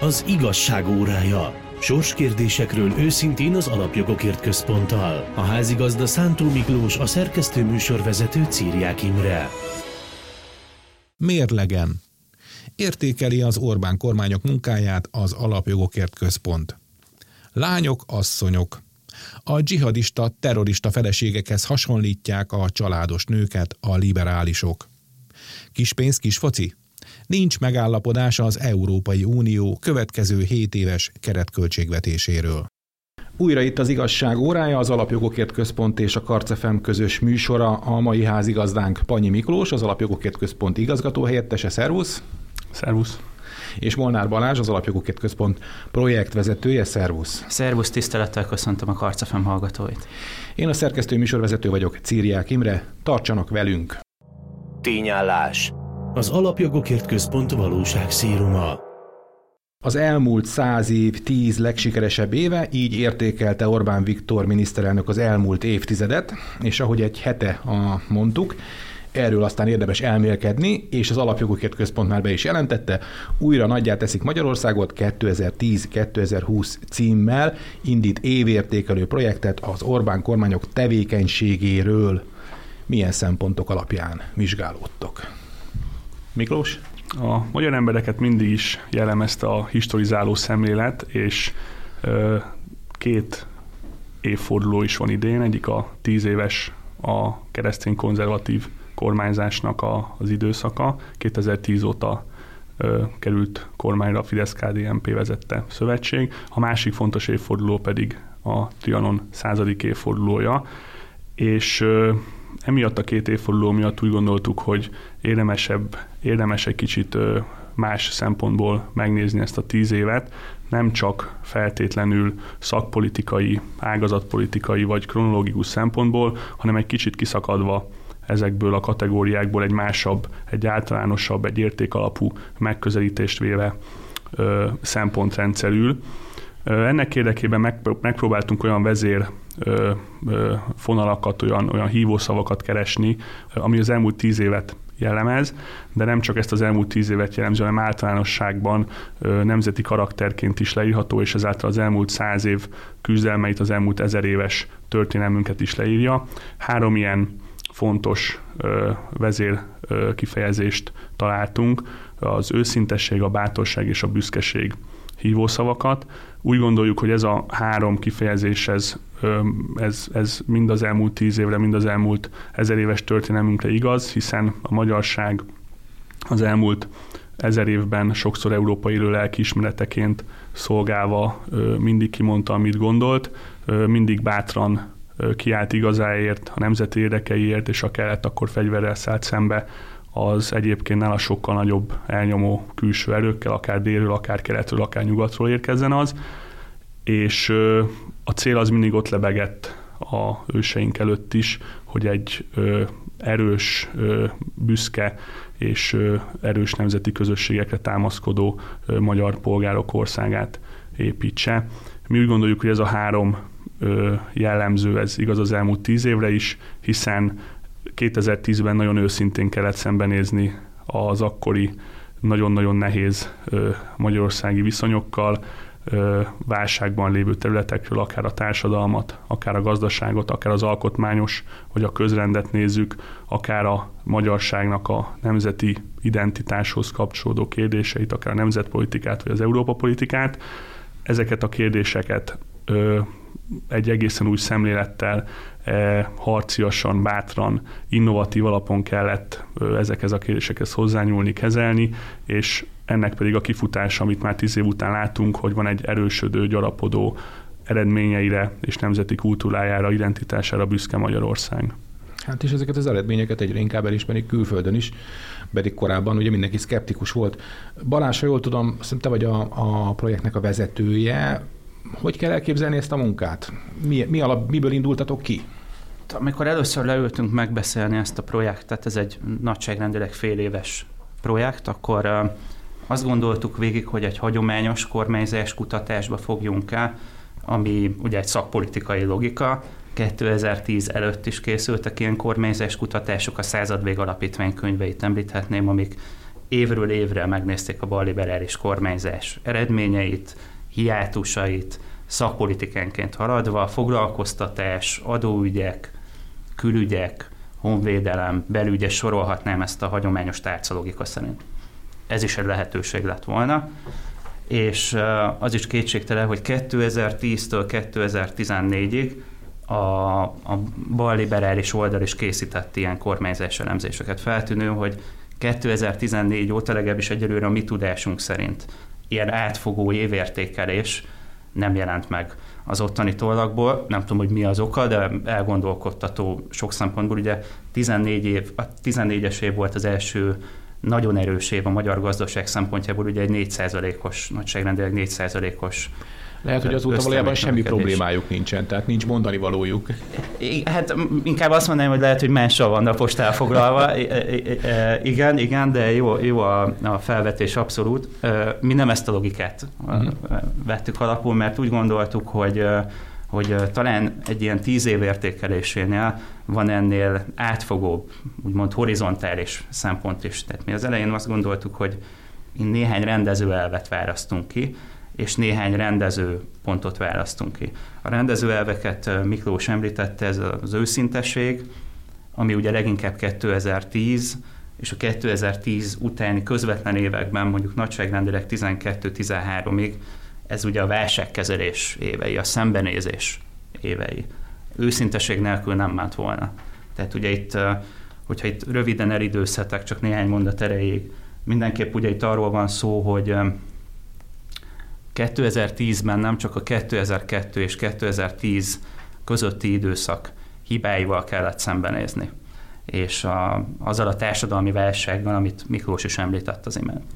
Az igazság órája. Sorskérdésekről őszintén az Alapjogokért Központtal. A házigazda Szántó Miklós, a szerkesztő műsorvezető Círiák Imre. Mérlegen. Értékeli az Orbán kormányok munkáját az Alapjogokért Központ. Lányok, asszonyok. A dzsihadista, terrorista feleségekhez hasonlítják a családos nőket a liberálisok. Kis pénz, kis foci? Nincs megállapodás az Európai Unió következő 7 éves keretköltségvetéséről. Újra itt az igazság órája, az Alapjogokért Központ és a Karcefem közös műsora. A mai házigazdánk Panyi Miklós, az Alapjogokért Központ igazgató helyettese. Szervusz! Szervusz! És Molnár Balázs, az Alapjogokért Központ projektvezetője. Szervusz! Szervusz, tisztelettel köszöntöm a Karcefem hallgatóit. Én a szerkesztő műsorvezető vagyok, Círiák Imre. Tartsanak velünk! Tényállás az Alapjogokért Központ valóság szíruma. Az elmúlt száz év tíz legsikeresebb éve, így értékelte Orbán Viktor miniszterelnök az elmúlt évtizedet, és ahogy egy hete a mondtuk, erről aztán érdemes elmélkedni, és az Alapjogokért Központ már be is jelentette, újra nagyjá teszik Magyarországot 2010-2020 címmel, indít évértékelő projektet az Orbán kormányok tevékenységéről. Milyen szempontok alapján vizsgálódtok? Miklós? A magyar embereket mindig is jellemezte a historizáló szemlélet, és ö, két évforduló is van idén. Egyik a tíz éves a keresztény konzervatív kormányzásnak a, az időszaka. 2010 óta ö, került kormányra a Fidesz-KDNP vezette szövetség. A másik fontos évforduló pedig a Trianon századik évfordulója, és ö, emiatt a két évforduló miatt úgy gondoltuk, hogy érdemesebb, érdemes egy kicsit más szempontból megnézni ezt a tíz évet, nem csak feltétlenül szakpolitikai, ágazatpolitikai vagy kronológikus szempontból, hanem egy kicsit kiszakadva ezekből a kategóriákból egy másabb, egy általánosabb, egy értékalapú megközelítést véve ö, szempontrendszerül. Ennek érdekében megpróbáltunk olyan vezér fonalakat, olyan, olyan hívószavakat keresni, ami az elmúlt tíz évet jellemez, de nem csak ezt az elmúlt tíz évet jellemző, hanem általánosságban nemzeti karakterként is leírható, és ezáltal az elmúlt száz év küzdelmeit, az elmúlt ezer éves történelmünket is leírja. Három ilyen fontos vezér kifejezést találtunk, az őszintesség, a bátorság és a büszkeség hívószavakat. Úgy gondoljuk, hogy ez a három kifejezés, ez, ez, ez mind az elmúlt tíz évre, mind az elmúlt ezer éves történelmünkre igaz, hiszen a magyarság az elmúlt ezer évben sokszor európai lelkiismereteként szolgálva mindig kimondta, amit gondolt, mindig bátran kiállt igazáért, a nemzeti érdekeiért, és a kellett, akkor fegyverrel szállt szembe az egyébként nála sokkal nagyobb elnyomó külső erőkkel, akár délről, akár keletről, akár nyugatról érkezzen az, és a cél az mindig ott lebegett a őseink előtt is, hogy egy erős, büszke és erős nemzeti közösségekre támaszkodó magyar polgárok országát építse. Mi úgy gondoljuk, hogy ez a három jellemző, ez igaz az elmúlt tíz évre is, hiszen 2010-ben nagyon őszintén kellett szembenézni az akkori nagyon-nagyon nehéz magyarországi viszonyokkal, válságban lévő területekről, akár a társadalmat, akár a gazdaságot, akár az alkotmányos vagy a közrendet nézzük, akár a magyarságnak a nemzeti identitáshoz kapcsolódó kérdéseit, akár a nemzetpolitikát vagy az Európa politikát. Ezeket a kérdéseket egy egészen új szemlélettel, harciasan, bátran, innovatív alapon kellett ezekhez a kérdésekhez hozzányúlni, kezelni, és ennek pedig a kifutása, amit már tíz év után látunk, hogy van egy erősödő, gyarapodó eredményeire és nemzeti kultúrájára, identitására büszke Magyarország. Hát és ezeket az eredményeket egyre inkább elismerik külföldön is, pedig korábban ugye mindenki szkeptikus volt. Balázs, ha jól tudom, szerintem te vagy a, a projektnek a vezetője, hogy kell elképzelni ezt a munkát? Mi, mi alap, miből indultatok ki? Amikor először leültünk megbeszélni ezt a projektet, ez egy nagyságrendileg fél éves projekt, akkor azt gondoltuk végig, hogy egy hagyományos kormányzás kutatásba fogjunk el, ami ugye egy szakpolitikai logika. 2010 előtt is készültek ilyen kormányzás kutatások, a századvég alapítvány könyveit említhetném, amik évről évre megnézték a balliberális kormányzás eredményeit, hiátusait, szakpolitikánként haladva, foglalkoztatás, adóügyek, külügyek, honvédelem, belügyes sorolhatnám ezt a hagyományos tárcalogika szerint. Ez is egy lehetőség lett volna, és az is kétségtelen, hogy 2010-től 2014-ig a, a balliberális oldal is készített ilyen kormányzás elemzéseket. Feltűnő, hogy 2014 óta legalábbis egyelőre a mi tudásunk szerint ilyen átfogó évértékelés nem jelent meg az ottani tollakból. Nem tudom, hogy mi az oka, de elgondolkodtató sok szempontból. Ugye 14 év, a 14-es év volt az első nagyon erős év a magyar gazdaság szempontjából, ugye egy 4%-os, nagyságrendileg 4%-os lehet, hogy azóta valójában semmi problémájuk nincsen, tehát nincs mondani valójuk. Hát inkább azt mondanám, hogy lehet, hogy mással van a post elfoglalva. igen, igen, de jó, jó a, a felvetés abszolút. Mi nem ezt a logikát uh-huh. vettük alapul, mert úgy gondoltuk, hogy hogy talán egy ilyen tíz év értékelésénél van ennél átfogóbb, úgymond horizontális szempont is. Tehát mi az elején azt gondoltuk, hogy néhány rendező elvet választunk ki, és néhány rendező pontot választunk ki. A rendező elveket Miklós említette, ez az őszintesség, ami ugye leginkább 2010, és a 2010 utáni közvetlen években, mondjuk nagyságrendileg 12-13-ig, ez ugye a válságkezelés évei, a szembenézés évei. Őszinteség nélkül nem ment volna. Tehát ugye itt, hogyha itt röviden elidőzhetek, csak néhány mondat erejéig, mindenképp ugye itt arról van szó, hogy 2010-ben nem csak a 2002 és 2010 közötti időszak hibáival kellett szembenézni, és a, azzal a társadalmi válsággal, amit Miklós is említett az imént,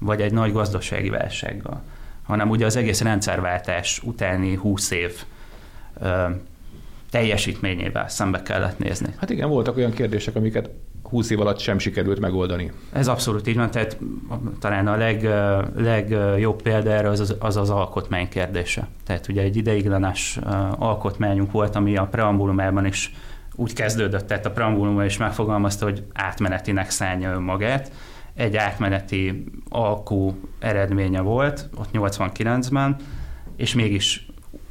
vagy egy nagy gazdasági válsággal, hanem ugye az egész rendszerváltás utáni 20 év ö, teljesítményével szembe kellett nézni. Hát igen, voltak olyan kérdések, amiket 20 év alatt sem sikerült megoldani. Ez abszolút így van, tehát talán a leg, legjobb példa erre az az, az alkotmány kérdése. Tehát ugye egy ideiglenes alkotmányunk volt, ami a preambulumában is úgy kezdődött, tehát a preambulumban is megfogalmazta, hogy átmenetinek szánja önmagát. Egy átmeneti alkú eredménye volt, ott 89-ben, és mégis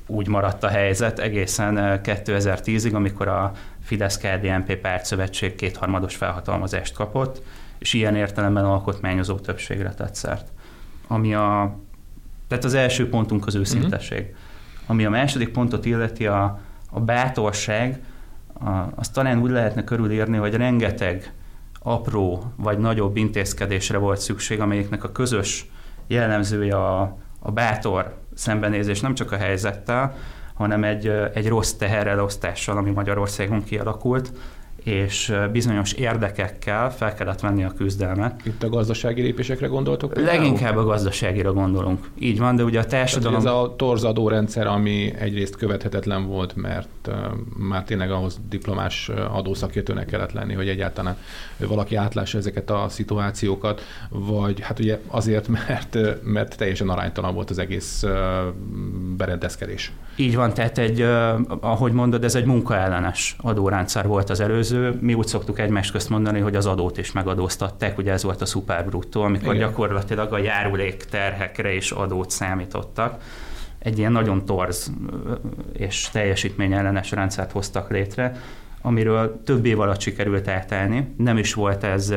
úgy maradt a helyzet egészen 2010-ig, amikor a Fidesz-KDNP pártszövetség kétharmados felhatalmazást kapott, és ilyen értelemben alkotmányozó többségre tett szert. Ami a, tehát az első pontunk az őszintesség. Uh-huh. Ami a második pontot illeti a, a bátorság, a, azt talán úgy lehetne körülírni, hogy rengeteg apró vagy nagyobb intézkedésre volt szükség, amelyiknek a közös jellemzője a, a bátor szembenézés nem csak a helyzettel, hanem egy, egy rossz teherelosztással, ami Magyarországon kialakult, és bizonyos érdekekkel fel kellett venni a küzdelmet. Itt a gazdasági lépésekre gondoltok? Például? Leginkább a gazdaságira gondolunk. Így van, de ugye a társadalom... Tehát, ez a torzadó rendszer, ami egyrészt követhetetlen volt, mert uh, már tényleg ahhoz diplomás adószakértőnek kellett lenni, hogy egyáltalán valaki átlássa ezeket a szituációkat, vagy hát ugye azért, mert, mert teljesen aránytalan volt az egész uh, berendezkedés. Így van, tehát egy, uh, ahogy mondod, ez egy munkaellenes adórendszer volt az előző előző, mi úgy szoktuk egymást közt mondani, hogy az adót is megadóztatták, ugye ez volt a szuper bruttó, amikor Igen. gyakorlatilag a járulék terhekre is adót számítottak. Egy ilyen nagyon torz és teljesítményellenes rendszert hoztak létre, amiről több év alatt sikerült átállni. Nem is volt ez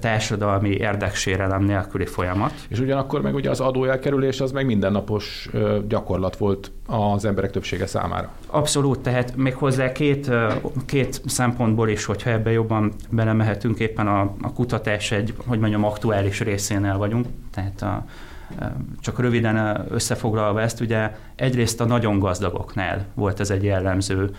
társadalmi érdeksérelem nélküli folyamat. És ugyanakkor meg ugye az adóelkerülés az meg mindennapos gyakorlat volt az emberek többsége számára. Abszolút, tehát még hozzá két, két szempontból is, hogyha ebbe jobban belemehetünk, éppen a, a kutatás egy, hogy mondjam, aktuális részénél vagyunk, tehát a, csak röviden összefoglalva ezt, ugye egyrészt a nagyon gazdagoknál volt ez egy jellemző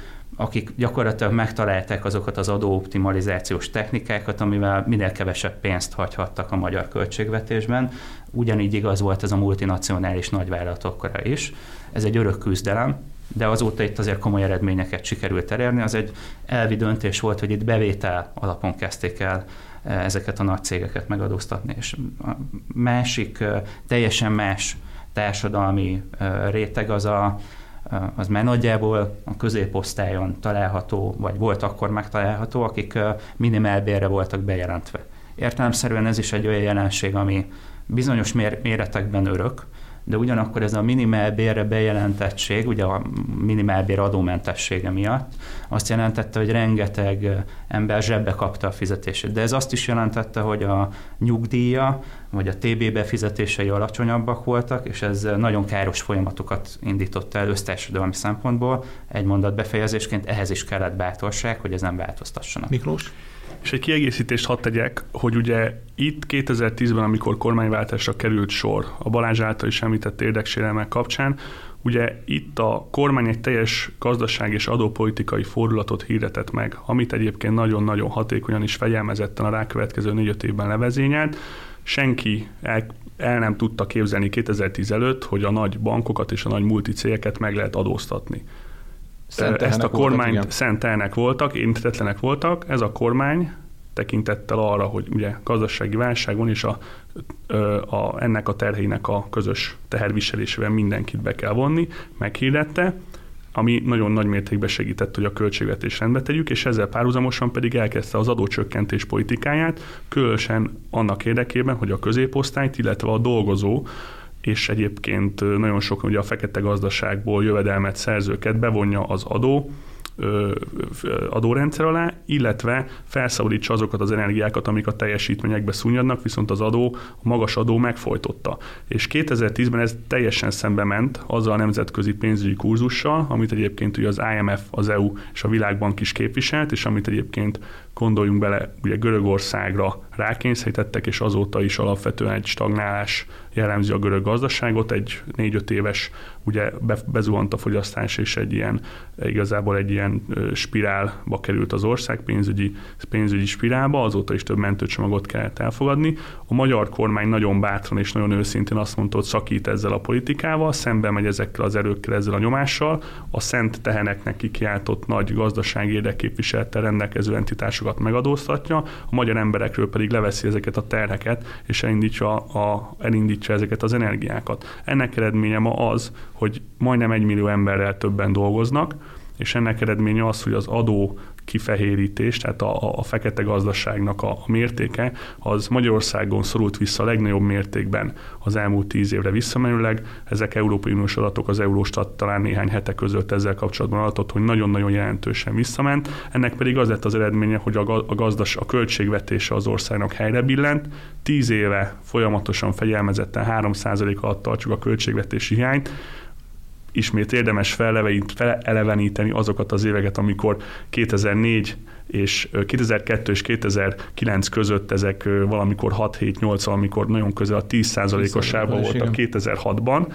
akik gyakorlatilag megtalálták azokat az adóoptimalizációs technikákat, amivel minél kevesebb pénzt hagyhattak a magyar költségvetésben. Ugyanígy igaz volt ez a multinacionális nagyvállalatokra is. Ez egy örök küzdelem, de azóta itt azért komoly eredményeket sikerült elérni. Az egy elvi döntés volt, hogy itt bevétel alapon kezdték el eh, ezeket a nagy cégeket megadóztatni. És a másik, eh, teljesen más társadalmi eh, réteg az a, az már a középosztályon található, vagy volt akkor megtalálható, akik minimálbérre voltak bejelentve. Értelemszerűen ez is egy olyan jelenség, ami bizonyos méretekben örök, de ugyanakkor ez a minimálbérre bejelentettség, ugye a minimálbér adómentessége miatt, azt jelentette, hogy rengeteg ember zsebbe kapta a fizetését. De ez azt is jelentette, hogy a nyugdíja vagy a TB befizetései alacsonyabbak voltak, és ez nagyon káros folyamatokat indított el össztársadalmi szempontból. Egy mondat befejezésként ehhez is kellett bátorság, hogy ez nem változtassanak. Miklós? És egy kiegészítést hadd tegyek, hogy ugye itt 2010-ben, amikor kormányváltásra került sor, a Balázs által is említett érdeksérelmek kapcsán, ugye itt a kormány egy teljes gazdaság és adópolitikai fordulatot hirdetett meg, amit egyébként nagyon-nagyon hatékonyan is fegyelmezetten a rákövetkező 4 évben levezényelt. Senki el, el nem tudta képzelni 2010 előtt, hogy a nagy bankokat és a nagy multicégeket meg lehet adóztatni. Szent Ezt a kormányt voltak, szent voltak, érintetlenek voltak, ez a kormány tekintettel arra, hogy ugye gazdasági válság van, és a, a, ennek a terhének a közös teherviselésével mindenkit be kell vonni, meghirdette, ami nagyon nagy mértékben segített, hogy a költségvetés rendbe tegyük, és ezzel párhuzamosan pedig elkezdte az adócsökkentés politikáját, különösen annak érdekében, hogy a középosztályt, illetve a dolgozó és egyébként nagyon sok ugye a fekete gazdaságból jövedelmet szerzőket bevonja az adó, adórendszer alá, illetve felszabadítsa azokat az energiákat, amik a teljesítményekbe szúnyadnak, viszont az adó, a magas adó megfojtotta. És 2010-ben ez teljesen szembe ment azzal a nemzetközi pénzügyi kurzussal, amit egyébként ugye az IMF, az EU és a Világbank is képviselt, és amit egyébként gondoljunk bele, ugye Görögországra rákényszerítettek, és azóta is alapvetően egy stagnálás jellemzi a görög gazdaságot, egy négy-öt éves ugye bezuhant a fogyasztás, és egy ilyen, igazából egy ilyen spirálba került az ország, pénzügyi, pénzügyi spirálba, azóta is több mentőcsomagot kellett elfogadni. A magyar kormány nagyon bátran és nagyon őszintén azt mondta, hogy szakít ezzel a politikával, szembe megy ezekkel az erőkkel, ezzel a nyomással, a szent teheneknek kikiáltott nagy gazdasági érdekképviselettel rendelkező entitásokat megadóztatja, a magyar emberekről pedig leveszi ezeket a terheket, és elindítja, a, elindítja ezeket az energiákat. Ennek eredménye ma az, hogy majdnem egy millió emberrel többen dolgoznak, és ennek eredménye az, hogy az adó kifehérítés, tehát a, a fekete gazdaságnak a, mértéke, az Magyarországon szorult vissza a legnagyobb mértékben az elmúlt tíz évre visszamenőleg. Ezek Európai Uniós adatok, az Eurostat talán néhány hete között ezzel kapcsolatban adatot, hogy nagyon-nagyon jelentősen visszament. Ennek pedig az lett az eredménye, hogy a, a gazdas, a költségvetése az országnak helyre billent. Tíz éve folyamatosan fegyelmezetten 3% alatt tartjuk a költségvetési hiányt, ismét érdemes feleleveníteni azokat az éveket, amikor 2004 és 2002 és 2009 között ezek valamikor 6-7-8, valamikor nagyon közel a 10%-os voltak 2006-ban,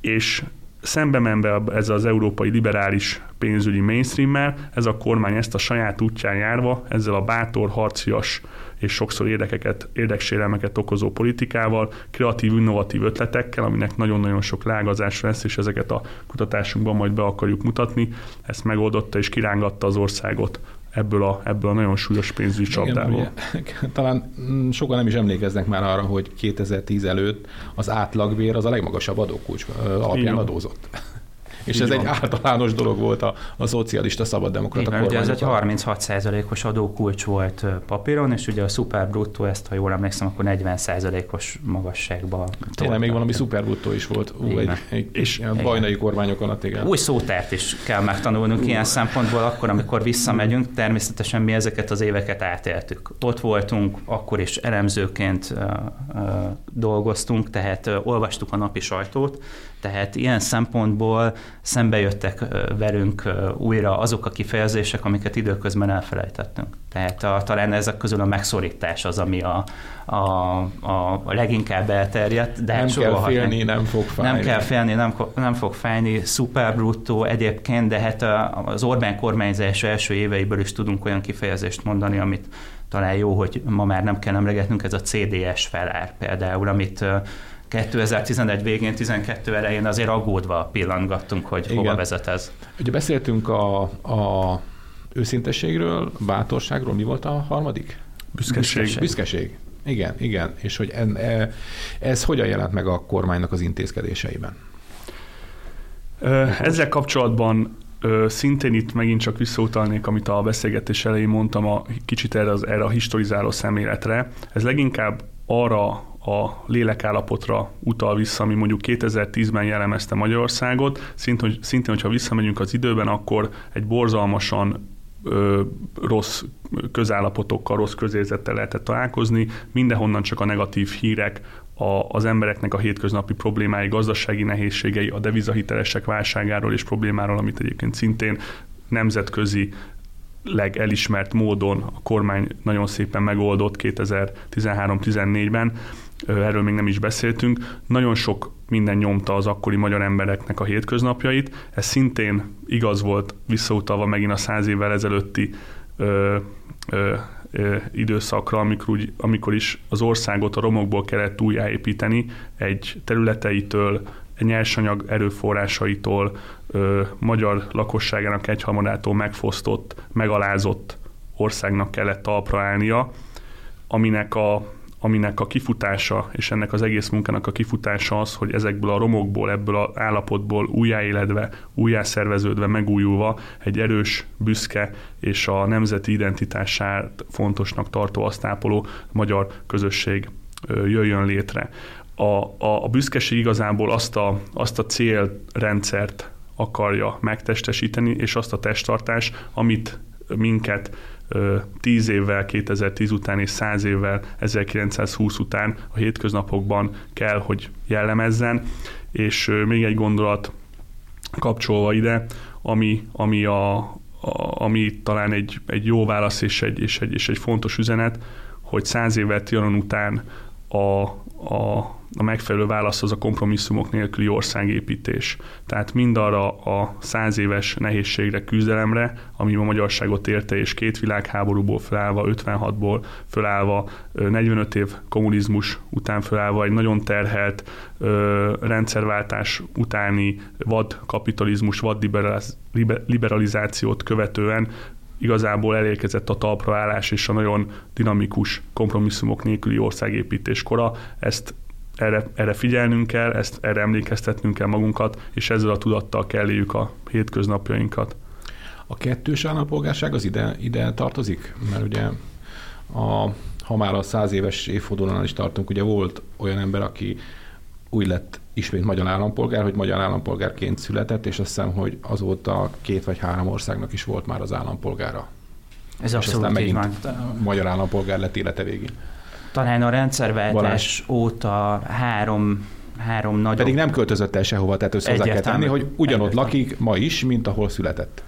és szembe menve ez az európai liberális pénzügyi mainstream ez a kormány ezt a saját útján járva, ezzel a bátor, harcias és sokszor érdekeket, érdeksérelmeket okozó politikával, kreatív, innovatív ötletekkel, aminek nagyon-nagyon sok lágazás lesz, és ezeket a kutatásunkban majd be akarjuk mutatni. Ezt megoldotta és kirángatta az országot ebből a, ebből a nagyon súlyos pénzügyi csapdából. talán mm, sokan nem is emlékeznek már arra, hogy 2010 előtt az átlagbér az a legmagasabb adókulcs alapján adózott. És Így ez van. egy általános dolog volt a, a szocialista szabaddemokrata kormány. Ugye ez egy 36%-os adókulcs volt papíron, és ugye a szuper bruttó ezt, ha jól emlékszem, akkor 40%-os magasságban. Tényleg még valami szuper bruttó is volt. Ú, egy, egy, és egy bajnai kormányokon a igen. Új szótárt is kell megtanulnunk Ú. ilyen szempontból, akkor, amikor visszamegyünk, természetesen mi ezeket az éveket átéltük. Ott voltunk, akkor is elemzőként dolgoztunk, tehát olvastuk a napi sajtót, tehát ilyen szempontból szembe jöttek velünk újra azok a kifejezések, amiket időközben elfelejtettünk. Tehát a, talán ezek közül a megszorítás az, ami a, a, a leginkább elterjedt. De nem kell félni, nem, nem fog fájni. Nem kell félni, nem, nem fog fájni. Szuper bruttó egyébként, de hát az Orbán kormányzás első éveiből is tudunk olyan kifejezést mondani, amit talán jó, hogy ma már nem kell emlegetnünk, ez a CDS felár például, amit 2011 végén, 12 elején azért aggódva pillantgattunk, hogy Igen. hova vezet ez. Ugye beszéltünk a, a őszintességről, bátorságról, mi volt a harmadik? Büszkeség. Büszkeség. Büszkeség. Igen, igen. És hogy en, e, ez hogyan jelent meg a kormánynak az intézkedéseiben? Ezzel kapcsolatban szintén itt megint csak visszautalnék, amit a beszélgetés elején mondtam, a, kicsit erre, az, erre a historizáló szemléletre. Ez leginkább arra a lélekállapotra utal vissza, ami mondjuk 2010-ben jellemezte Magyarországot. Szintén, szintén, hogyha visszamegyünk az időben, akkor egy borzalmasan ö, rossz közállapotokkal, rossz közérzettel lehetett találkozni. Mindenhonnan csak a negatív hírek, a, az embereknek a hétköznapi problémái, gazdasági nehézségei, a devizahitelesek válságáról és problémáról, amit egyébként szintén nemzetközi legelismert módon a kormány nagyon szépen megoldott 2013-14-ben, erről még nem is beszéltünk. Nagyon sok minden nyomta az akkori magyar embereknek a hétköznapjait. Ez szintén igaz volt visszautalva megint a száz évvel ezelőtti ö, ö, ö, időszakra, amikor, úgy, amikor is az országot a romokból kellett újjáépíteni egy területeitől, egy nyersanyag erőforrásaitól, ö, magyar lakosságának egyharmadától megfosztott, megalázott országnak kellett talpra állnia, aminek a aminek a kifutása, és ennek az egész munkának a kifutása az, hogy ezekből a romokból, ebből az állapotból újjáéledve, újjászerveződve, megújulva egy erős, büszke és a nemzeti identitását fontosnak tartó, azt ápoló magyar közösség jöjjön létre. A, a, a büszkeség igazából azt a, azt a célrendszert akarja megtestesíteni, és azt a testtartás, amit minket 10 évvel, 2010 után és 100 évvel, 1920 után a hétköznapokban kell, hogy jellemezzen. És még egy gondolat kapcsolva ide, ami, ami, a, a, ami talán egy, egy jó válasz és egy, és, egy, és egy fontos üzenet, hogy 100 évvel Trianon után a, a a megfelelő válasz az a kompromisszumok nélküli országépítés. Tehát mindarra a száz éves nehézségre, küzdelemre, ami a magyarságot érte, és két világháborúból felállva, 56-ból felállva, 45 év kommunizmus után felállva, egy nagyon terhelt rendszerváltás utáni vad kapitalizmus, vad liberalizációt követően igazából elérkezett a talpraállás és a nagyon dinamikus kompromisszumok nélküli országépítés kora. Ezt erre, erre figyelnünk kell, ezt erre emlékeztetnünk kell magunkat, és ezzel a tudattal kell éljük a hétköznapjainkat. A kettős állampolgárság az ide, ide tartozik? Mert ugye a, ha már a száz éves évfordulónál is tartunk, ugye volt olyan ember, aki úgy lett ismét magyar állampolgár, hogy magyar állampolgárként született, és azt hiszem, hogy azóta két vagy három országnak is volt már az állampolgára. Ez és abszolút aztán megint van. magyar állampolgár lett élete végén. Talán a rendszerváltás Balázs. óta három három nagy. Pedig nem költözött el sehova, tehát össze hozzá kell tenni, hogy ugyanott lakik ma is, mint ahol született.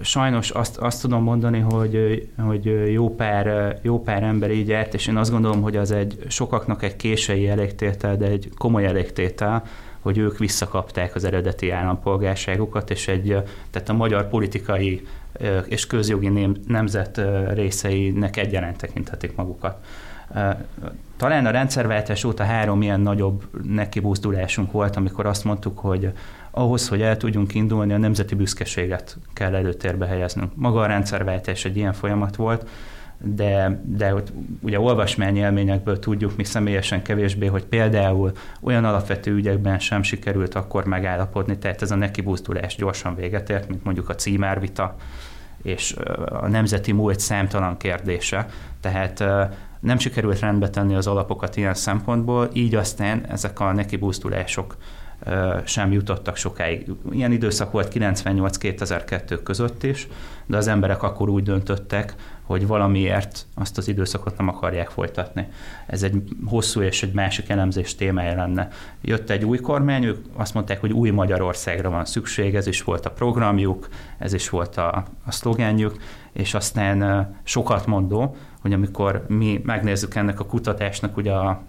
Sajnos azt, azt tudom mondani, hogy, hogy jó, pár, jó pár ember így járt, és én azt gondolom, hogy az egy sokaknak egy késői elégtétel, de egy komoly elégtétel, hogy ők visszakapták az eredeti állampolgárságukat, és egy, tehát a magyar politikai és közjogi nemzet részeinek egyaránt tekinthetik magukat. Talán a rendszerváltás óta három ilyen nagyobb nekibuzdulásunk volt, amikor azt mondtuk, hogy ahhoz, hogy el tudjunk indulni, a nemzeti büszkeséget kell előtérbe helyeznünk. Maga a rendszerváltás egy ilyen folyamat volt, de, de ugye olvasmány élményekből tudjuk mi személyesen kevésbé, hogy például olyan alapvető ügyekben sem sikerült akkor megállapodni, tehát ez a nekibuzdulás gyorsan véget ért, mint mondjuk a címárvita, és a nemzeti múlt számtalan kérdése. Tehát nem sikerült rendbe tenni az alapokat ilyen szempontból, így aztán ezek a nekibuzdulások sem jutottak sokáig. Ilyen időszak volt 98-2002 között is, de az emberek akkor úgy döntöttek, hogy valamiért azt az időszakot nem akarják folytatni. Ez egy hosszú és egy másik elemzés témája lenne. Jött egy új kormány, ők azt mondták, hogy új Magyarországra van szükség, ez is volt a programjuk, ez is volt a, a szlogánjuk, és aztán sokat mondó, hogy amikor mi megnézzük ennek a kutatásnak ugye a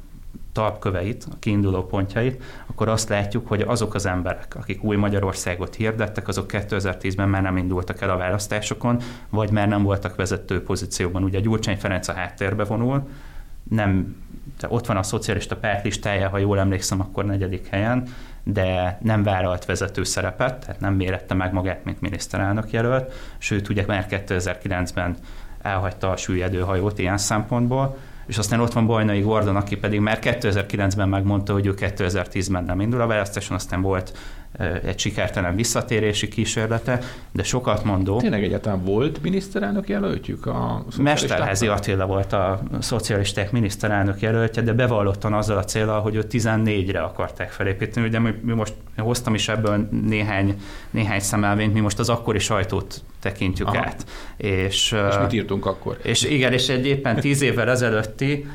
talpköveit, a kiinduló pontjait, akkor azt látjuk, hogy azok az emberek, akik új Magyarországot hirdettek, azok 2010-ben már nem indultak el a választásokon, vagy már nem voltak vezető pozícióban. Ugye Gyurcsány Ferenc a háttérbe vonul, nem, ott van a szocialista párt listája, ha jól emlékszem, akkor negyedik helyen, de nem vállalt vezető szerepet, tehát nem mérette meg magát, mint miniszterelnök jelölt, sőt, ugye már 2009-ben elhagyta a süllyedő hajót ilyen szempontból, és aztán ott van Bajnai Gordon, aki pedig már 2009-ben megmondta, hogy ő 2010-ben nem indul a választáson, aztán volt egy sikertelen visszatérési kísérlete, de sokat mondó. Tényleg egyáltalán volt miniszterelnök jelöltjük? A Mesterházi Attila volt a szocialisták miniszterelnök jelöltje, de bevallottan azzal a célral, hogy ő 14-re akarták felépíteni. Ugye mi, mi most hoztam is ebből néhány, néhány szemelvényt, mi most az akkori sajtót tekintjük Aha. át. És, és mit írtunk akkor? És igen, és egy éppen tíz évvel ezelőtti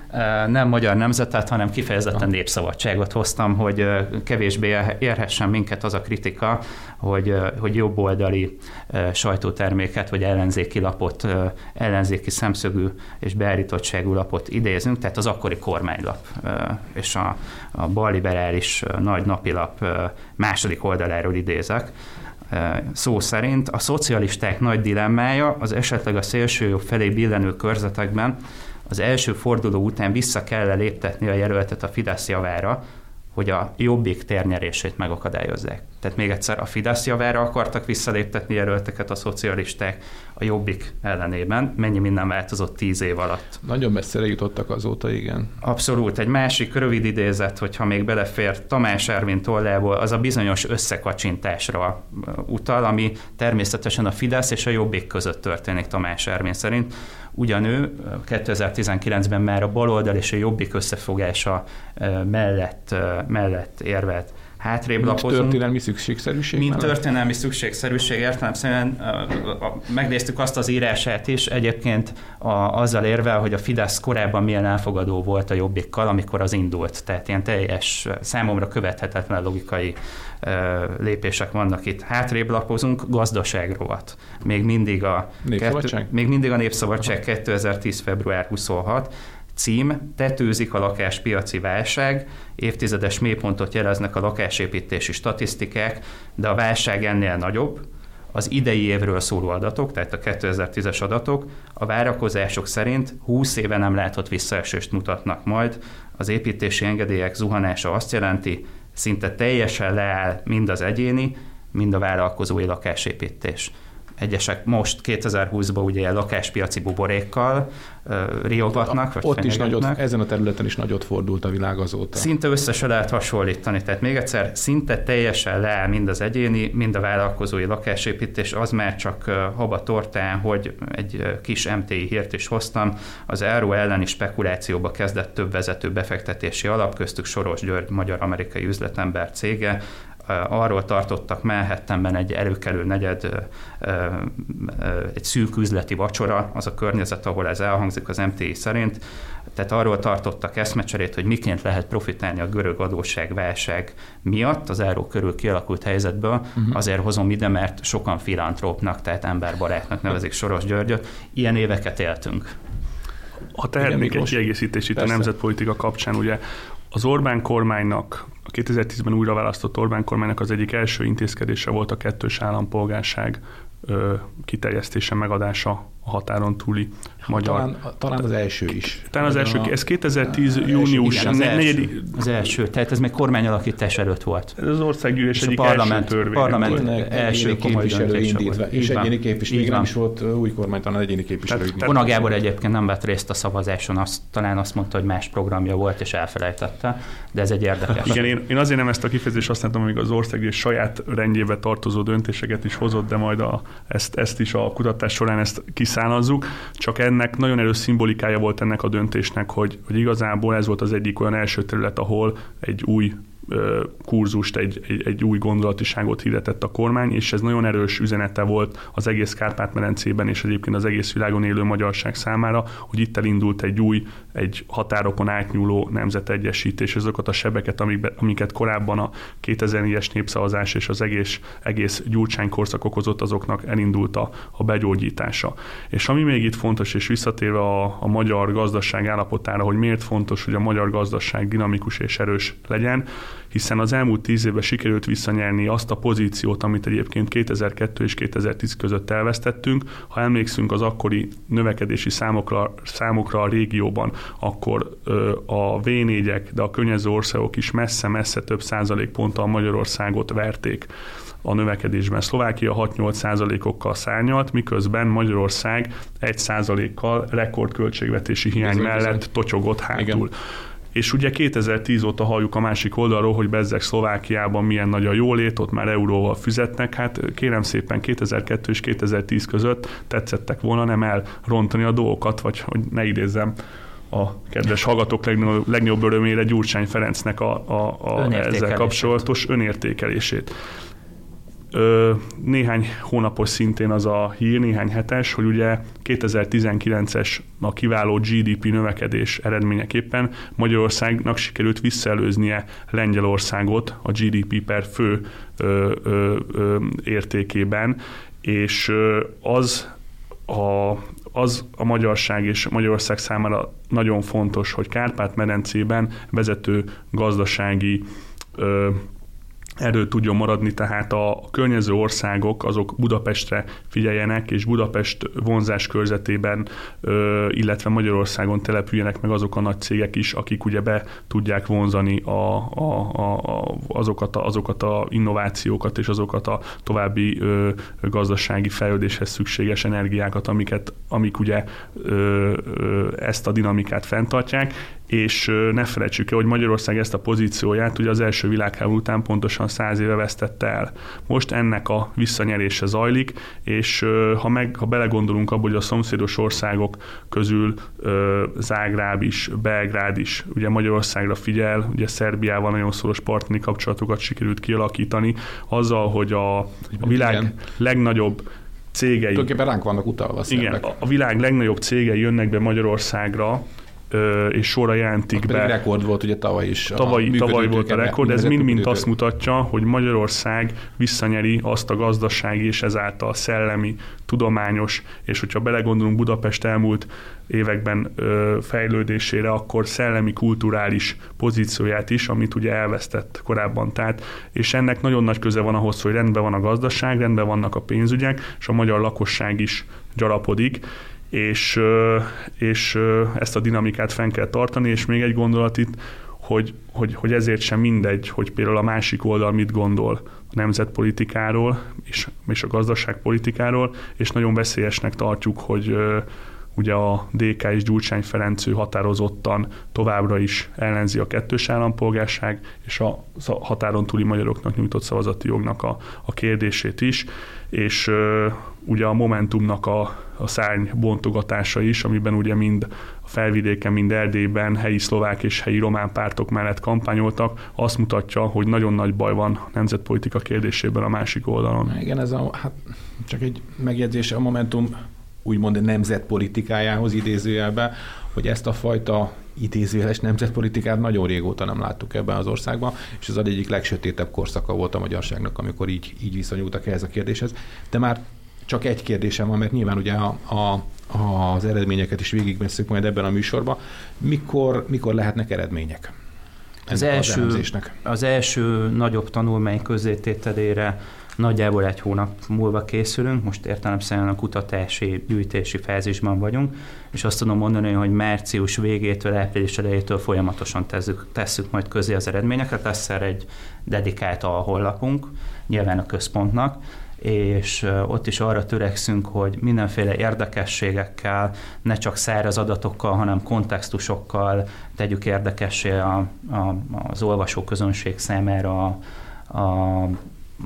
nem magyar nemzetet, hanem kifejezetten Aha. népszabadságot hoztam, hogy kevésbé érhessen minket az a kritika, hogy, hogy jobboldali sajtóterméket, vagy ellenzéki lapot, ellenzéki szemszögű és beállítottságú lapot idézünk, tehát az akkori kormánylap és a, a balliberális nagy napilap második oldaláról idézek, szó szerint a szocialisták nagy dilemmája az esetleg a szélsőjobb felé billenő körzetekben az első forduló után vissza kell léptetni a jelöltet a Fidesz javára, hogy a jobbik térnyerését megakadályozzák. Tehát még egyszer a Fidesz javára akartak visszaléptetni jelölteket a szocialisták a jobbik ellenében. Mennyi minden változott tíz év alatt. Nagyon messzire jutottak azóta, igen. Abszolút. Egy másik rövid idézet, hogyha még belefér Tamás Ervin tollából, az a bizonyos összekacsintásra utal, ami természetesen a Fidesz és a jobbik között történik Tamás Ervin szerint ugyanő 2019-ben már a baloldal és a jobbik összefogása mellett, mellett érvelt hátrébb Mint lapozunk. történelmi szükségszerűség? Mint mellett? történelmi szükségszerűség, értelemszerűen megnéztük azt az írását is, egyébként a, azzal érvel, hogy a Fidesz korábban milyen elfogadó volt a jobbikkal, amikor az indult. Tehát ilyen teljes, számomra követhetetlen logikai lépések vannak itt. Hátrébb lapozunk, gazdaságrovat. Még mindig a, Népszabadság? Kettő, még mindig a Népszabadság 2010. február 26 cím, tetőzik a lakáspiaci válság, évtizedes mélypontot jeleznek a lakásépítési statisztikák, de a válság ennél nagyobb, az idei évről szóló adatok, tehát a 2010-es adatok, a várakozások szerint 20 éve nem látott visszaesést mutatnak majd. Az építési engedélyek zuhanása azt jelenti, szinte teljesen leáll mind az egyéni, mind a vállalkozói lakásépítés egyesek most 2020-ban ugye lakáspiaci buborékkal riogatnak. Vagy Ott is nagyot, ezen a területen is nagyot fordult a világ azóta. Szinte össze lehet hasonlítani. Tehát még egyszer, szinte teljesen leáll mind az egyéni, mind a vállalkozói lakásépítés, az már csak haba tortán, hogy egy kis MTI hírt is hoztam, az euró elleni spekulációba kezdett több vezető befektetési alap, köztük Soros György, magyar-amerikai üzletember cége, arról tartottak Manhattanben egy előkelő negyed, egy szűk üzleti vacsora, az a környezet, ahol ez elhangzik az MTI szerint, tehát arról tartottak eszmecserét, hogy miként lehet profitálni a görög adósságválság miatt, az euró körül kialakult helyzetből, uh-huh. azért hozom ide, mert sokan filantrópnak, tehát emberbarátnak nevezik Soros Györgyöt. Ilyen éveket éltünk. Ha tehetnék egy kiegészítés itt Persze. a nemzetpolitika kapcsán, ugye az Orbán kormánynak a 2010-ben újra választott Orbán kormánynak az egyik első intézkedése volt a kettős állampolgárság kiterjesztése, megadása a határon túli magyar. Talán, talán az első is. Talán az első, a, ez 2010 a, június igen, az, első, negyedik, az első, tehát ez még kormányalakítás előtt volt. Ez az országgyűlés egyik parlament, első törvény. Parlament volt. első képviselő indítva, és egyéni képviselő, még nem is volt új kormány, talán egyéni képviselő. Vona Gábor egyébként nem vett részt a szavazáson, azt, talán azt mondta, hogy más programja volt, és elfelejtette, de ez egy érdekes. Igen, én, én azért nem ezt a kifejezést használtam, amíg az országgyűlés saját rendjébe tartozó döntéseket is hozott, de majd a, ezt, ezt is a kutatás során ezt kiszánazzuk. Csak ennek nagyon erős szimbolikája volt ennek a döntésnek, hogy, hogy igazából ez volt az egyik olyan első terület, ahol egy új kurzust, egy, egy, egy új gondolatiságot hirdetett a kormány, és ez nagyon erős üzenete volt az egész Kárpát-medencében és egyébként az egész világon élő magyarság számára, hogy itt elindult egy új, egy határokon átnyúló nemzetegyesítés, azokat a sebeket, amiket korábban a 2004-es népszavazás és az egész, egész gyurcsány korszak okozott, azoknak elindult a, a begyógyítása. És ami még itt fontos, és visszatérve a, a magyar gazdaság állapotára, hogy miért fontos, hogy a magyar gazdaság dinamikus és erős legyen, hiszen az elmúlt tíz évben sikerült visszanyerni azt a pozíciót, amit egyébként 2002 és 2010 között elvesztettünk. Ha emlékszünk az akkori növekedési számokra, számokra a régióban, akkor ö, a V4-ek, de a környező országok is messze-messze több százalékponttal Magyarországot verték a növekedésben. Szlovákia 6-8 százalékokkal szárnyalt, miközben Magyarország 1 százalékkal rekordköltségvetési hiány bizony, mellett bizony. tocsogott hátul. Igen És ugye 2010 óta halljuk a másik oldalról, hogy bezzek Szlovákiában milyen nagy a jólét, ott már euróval fizetnek. Hát kérem szépen 2002 és 2010 között tetszettek volna nem elrontani a dolgokat, vagy hogy ne idézzem a kedves hallgatók legnagyobb, legnagyobb örömére Gyurcsány Ferencnek a, a, a ezzel kapcsolatos önértékelését. Ö, néhány hónapos szintén az a hír, néhány hetes, hogy ugye 2019-es a kiváló GDP növekedés eredményeképpen Magyarországnak sikerült visszaelőznie Lengyelországot a GDP per fő ö, ö, ö, értékében, és az a, az a magyarság és Magyarország számára nagyon fontos, hogy Kárpát-medencében vezető gazdasági ö, erő tudjon maradni, tehát a környező országok azok Budapestre figyeljenek, és Budapest vonzás körzetében, illetve Magyarországon települjenek meg azok a nagy cégek is, akik ugye be tudják vonzani a, a, a, azokat, a, azokat a innovációkat és azokat a további ö, gazdasági fejlődéshez szükséges energiákat, amiket, amik ugye ö, ö, ezt a dinamikát fenntartják, és ne felejtsük el, hogy Magyarország ezt a pozícióját ugye az első világháború után pontosan száz éve vesztette el. Most ennek a visszanyerése zajlik, és ha, meg, ha belegondolunk abba, hogy a szomszédos országok közül Zágráb is, Belgrád is ugye Magyarországra figyel, ugye Szerbiával nagyon szoros partneri kapcsolatokat sikerült kialakítani, azzal, hogy a, a világ Igen. legnagyobb cégei. Tulajdonképpen ránk vannak utalva. Igen, a világ legnagyobb cégei jönnek be Magyarországra, és sorra jelentik be. rekord volt ugye tavaly is. Tavaly, tavaly volt a rekord, ez mind-mind azt mutatja, hogy Magyarország visszanyeri azt a gazdasági és ezáltal szellemi, tudományos, és hogyha belegondolunk Budapest elmúlt években ö, fejlődésére, akkor szellemi, kulturális pozícióját is, amit ugye elvesztett korábban. Tehát, és ennek nagyon nagy köze van ahhoz, hogy rendben van a gazdaság, rendben vannak a pénzügyek, és a magyar lakosság is gyarapodik, és, és ezt a dinamikát fenn kell tartani, és még egy gondolat itt, hogy, hogy, hogy ezért sem mindegy, hogy például a másik oldal mit gondol a nemzetpolitikáról és, és a gazdaságpolitikáról, és nagyon veszélyesnek tartjuk, hogy ugye a DK és Gyurcsány Ferenc határozottan továbbra is ellenzi a kettős állampolgárság és a határon túli magyaroknak nyújtott szavazati jognak a, a kérdését is, és ugye a Momentumnak a, a szárny bontogatása is, amiben ugye mind a felvidéken, mind Erdélyben helyi szlovák és helyi román pártok mellett kampányoltak, azt mutatja, hogy nagyon nagy baj van a nemzetpolitika kérdésében a másik oldalon. Igen, ez a, hát csak egy megjegyzés, a Momentum úgymond nemzetpolitikájához idézőjelben, hogy ezt a fajta idézőjeles nemzetpolitikát nagyon régóta nem láttuk ebben az országban, és ez az egyik legsötétebb korszaka volt a magyarságnak, amikor így, így viszonyultak ehhez a kérdéshez. De már csak egy kérdésem van, mert nyilván ugye a, a, az eredményeket is végigveszünk majd ebben a műsorban. Mikor, mikor lehetnek eredmények? Az első, az, az első nagyobb tanulmány közzétételére nagyjából egy hónap múlva készülünk, most értelemszerűen a kutatási, gyűjtési fázisban vagyunk, és azt tudom mondani, hogy március végétől, április elejétől folyamatosan tesszük, tesszük majd közé az eredményeket, lesz erre egy dedikált a honlapunk, nyilván a központnak, és ott is arra törekszünk, hogy mindenféle érdekességekkel, ne csak száraz adatokkal, hanem kontextusokkal tegyük érdekessé a, a, az olvasóközönség számára a, a,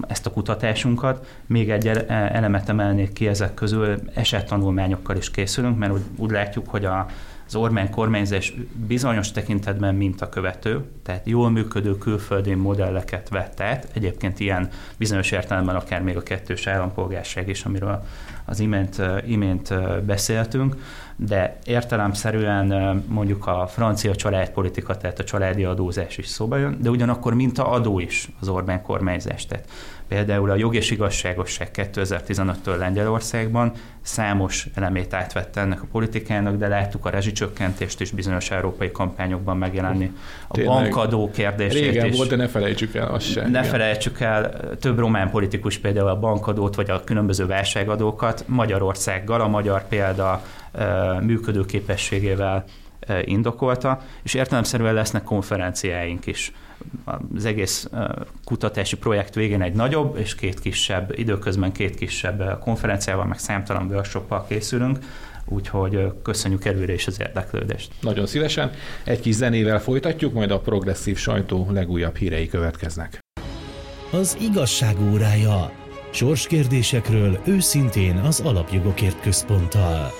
ezt a kutatásunkat. Még egy elemet emelnék ki ezek közül, esettanulmányokkal is készülünk, mert úgy, úgy látjuk, hogy a, az Orbán kormányzás bizonyos tekintetben mintakövető, tehát jól működő külföldi modelleket vett át, egyébként ilyen bizonyos értelemben akár még a kettős állampolgárság is, amiről az imént, imént beszéltünk, de értelemszerűen mondjuk a francia családpolitika, tehát a családi adózás is szóba jön, de ugyanakkor minta adó is az Orbán kormányzás. Tehát Például a jog és igazságosság 2015-től Lengyelországban számos elemét átvette ennek a politikának, de láttuk a rezsicsökkentést is bizonyos európai kampányokban megjelenni. A Tényleg. bankadó kérdését Régen is. volt, de ne felejtsük el azt sem. Ne igen. felejtsük el, több román politikus például a bankadót vagy a különböző válságadókat Magyarországgal, a magyar példa működőképességével indokolta, és értelemszerűen lesznek konferenciáink is az egész kutatási projekt végén egy nagyobb és két kisebb, időközben két kisebb konferenciával, meg számtalan workshoppal készülünk, úgyhogy köszönjük előre is az érdeklődést. Nagyon szívesen. Egy kis zenével folytatjuk, majd a progresszív sajtó legújabb hírei következnek. Az igazság órája. Sorskérdésekről őszintén az Alapjogokért Központtal.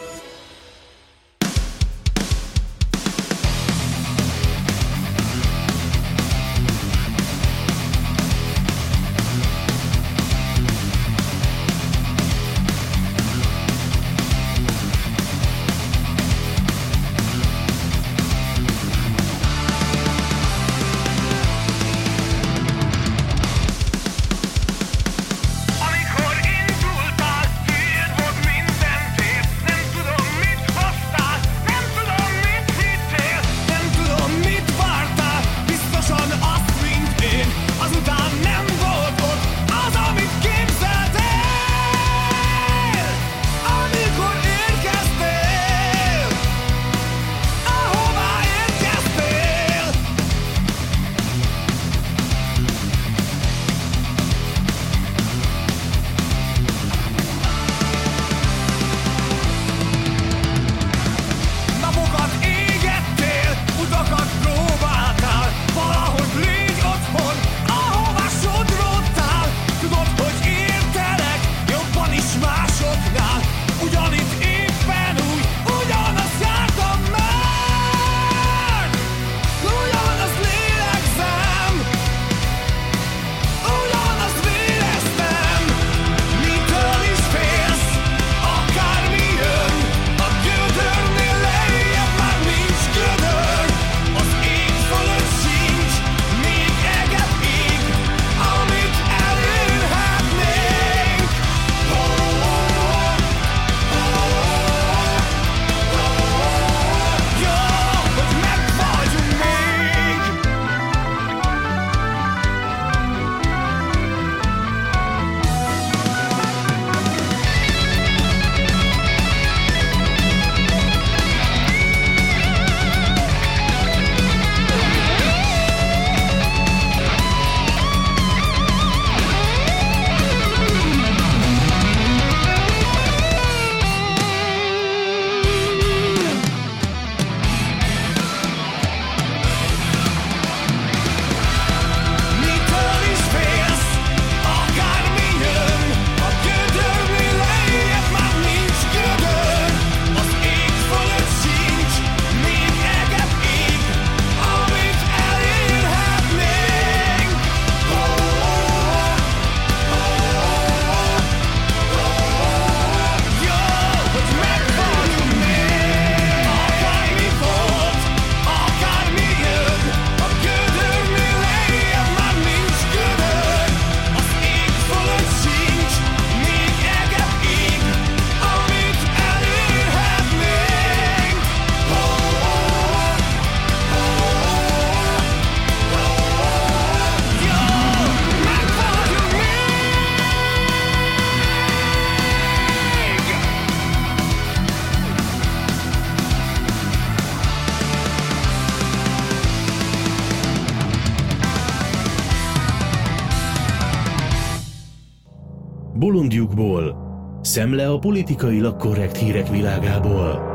Bolondjukból, szemle a politikailag korrekt hírek világából.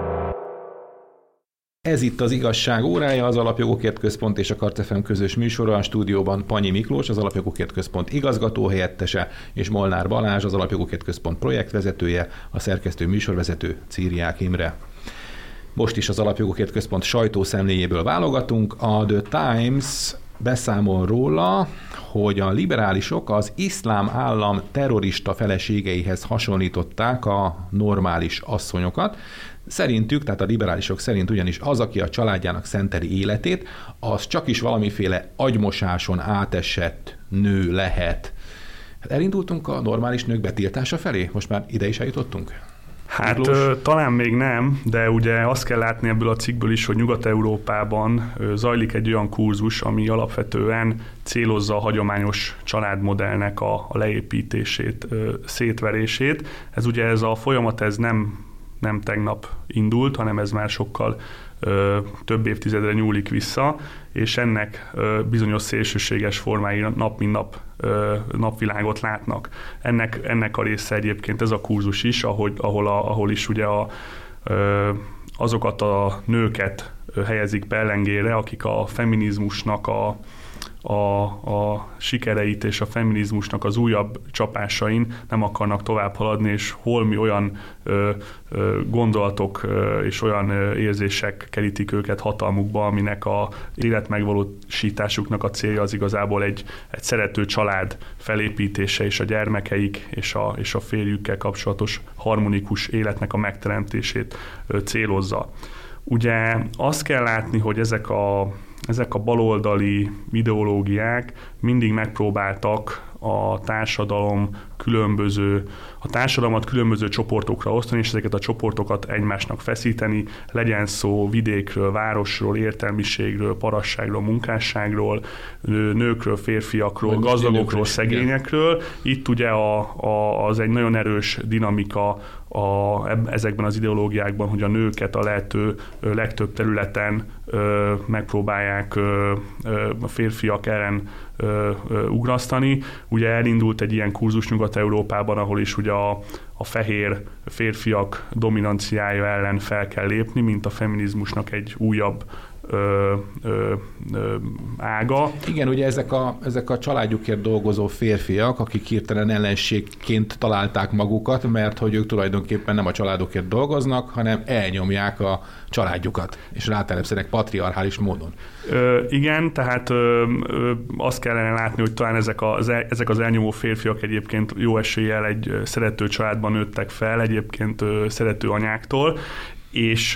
Ez itt az igazság órája, az Alapjogokért Központ és a Kartefem közös műsora a stúdióban Panyi Miklós, az Alapjogokért Központ igazgató helyettese, és Molnár Balázs, az Alapjogokért Központ projektvezetője, a szerkesztő műsorvezető Círiák Imre. Most is az Alapjogokért Központ sajtószemléjéből válogatunk. A The Times beszámol róla, hogy a liberálisok az iszlám állam terrorista feleségeihez hasonlították a normális asszonyokat. Szerintük, tehát a liberálisok szerint ugyanis az, aki a családjának szenteli életét, az csak is valamiféle agymosáson átesett nő lehet. Hát elindultunk a normális nők betiltása felé? Most már ide is eljutottunk? Hát ö, talán még nem, de ugye azt kell látni ebből a cikkből is, hogy Nyugat-Európában zajlik egy olyan kurzus, ami alapvetően célozza a hagyományos családmodellnek a, a leépítését, szétverését. Ez ugye ez a folyamat ez nem nem tegnap indult, hanem ez már sokkal több évtizedre nyúlik vissza, és ennek bizonyos szélsőséges formái nap mint nap napvilágot látnak. Ennek, ennek a része egyébként ez a kurzus is, ahogy, ahol, a, ahol is ugye a azokat a nőket helyezik pellengére, akik a feminizmusnak a, a, a sikereit és a feminizmusnak az újabb csapásain nem akarnak tovább haladni, és holmi olyan ö, ö, gondolatok ö, és olyan érzések kerítik őket hatalmukba, aminek a életmegvalósításuknak a célja az igazából egy, egy szerető család felépítése és a gyermekeik és a, és a férjükkel kapcsolatos harmonikus életnek a megteremtését ö, célozza. Ugye azt kell látni, hogy ezek a ezek a baloldali ideológiák mindig megpróbáltak a társadalom különböző, a társadalmat különböző csoportokra osztani, és ezeket a csoportokat egymásnak feszíteni, legyen szó vidékről, városról, értelmiségről, parasságról, munkásságról, nőkről, férfiakról, Vagy gazdagokról, szegényekről. Itt ugye a, a, az egy nagyon erős dinamika a, ezekben az ideológiákban, hogy a nőket a lehető legtöbb területen ö, megpróbálják ö, ö, a férfiak ellen ö, ö, ugrasztani. Ugye elindult egy ilyen kurzus Nyugat-Európában, ahol is ugye a, a fehér férfiak dominanciája ellen fel kell lépni, mint a feminizmusnak egy újabb ö, ö, ö, ága. Igen, ugye ezek a, ezek a családjukért dolgozó férfiak, akik hirtelen ellenségként találták magukat, mert hogy ők tulajdonképpen nem a családokért dolgoznak, hanem elnyomják a családjukat, és rátelepszenek patriarchális módon. Ö, igen, tehát ö, ö, azt kellene látni, hogy talán ezek az, ezek az elnyomó férfiak egyébként jó eséllyel egy szerető családban nőttek fel, egyébként ö, szerető anyáktól, és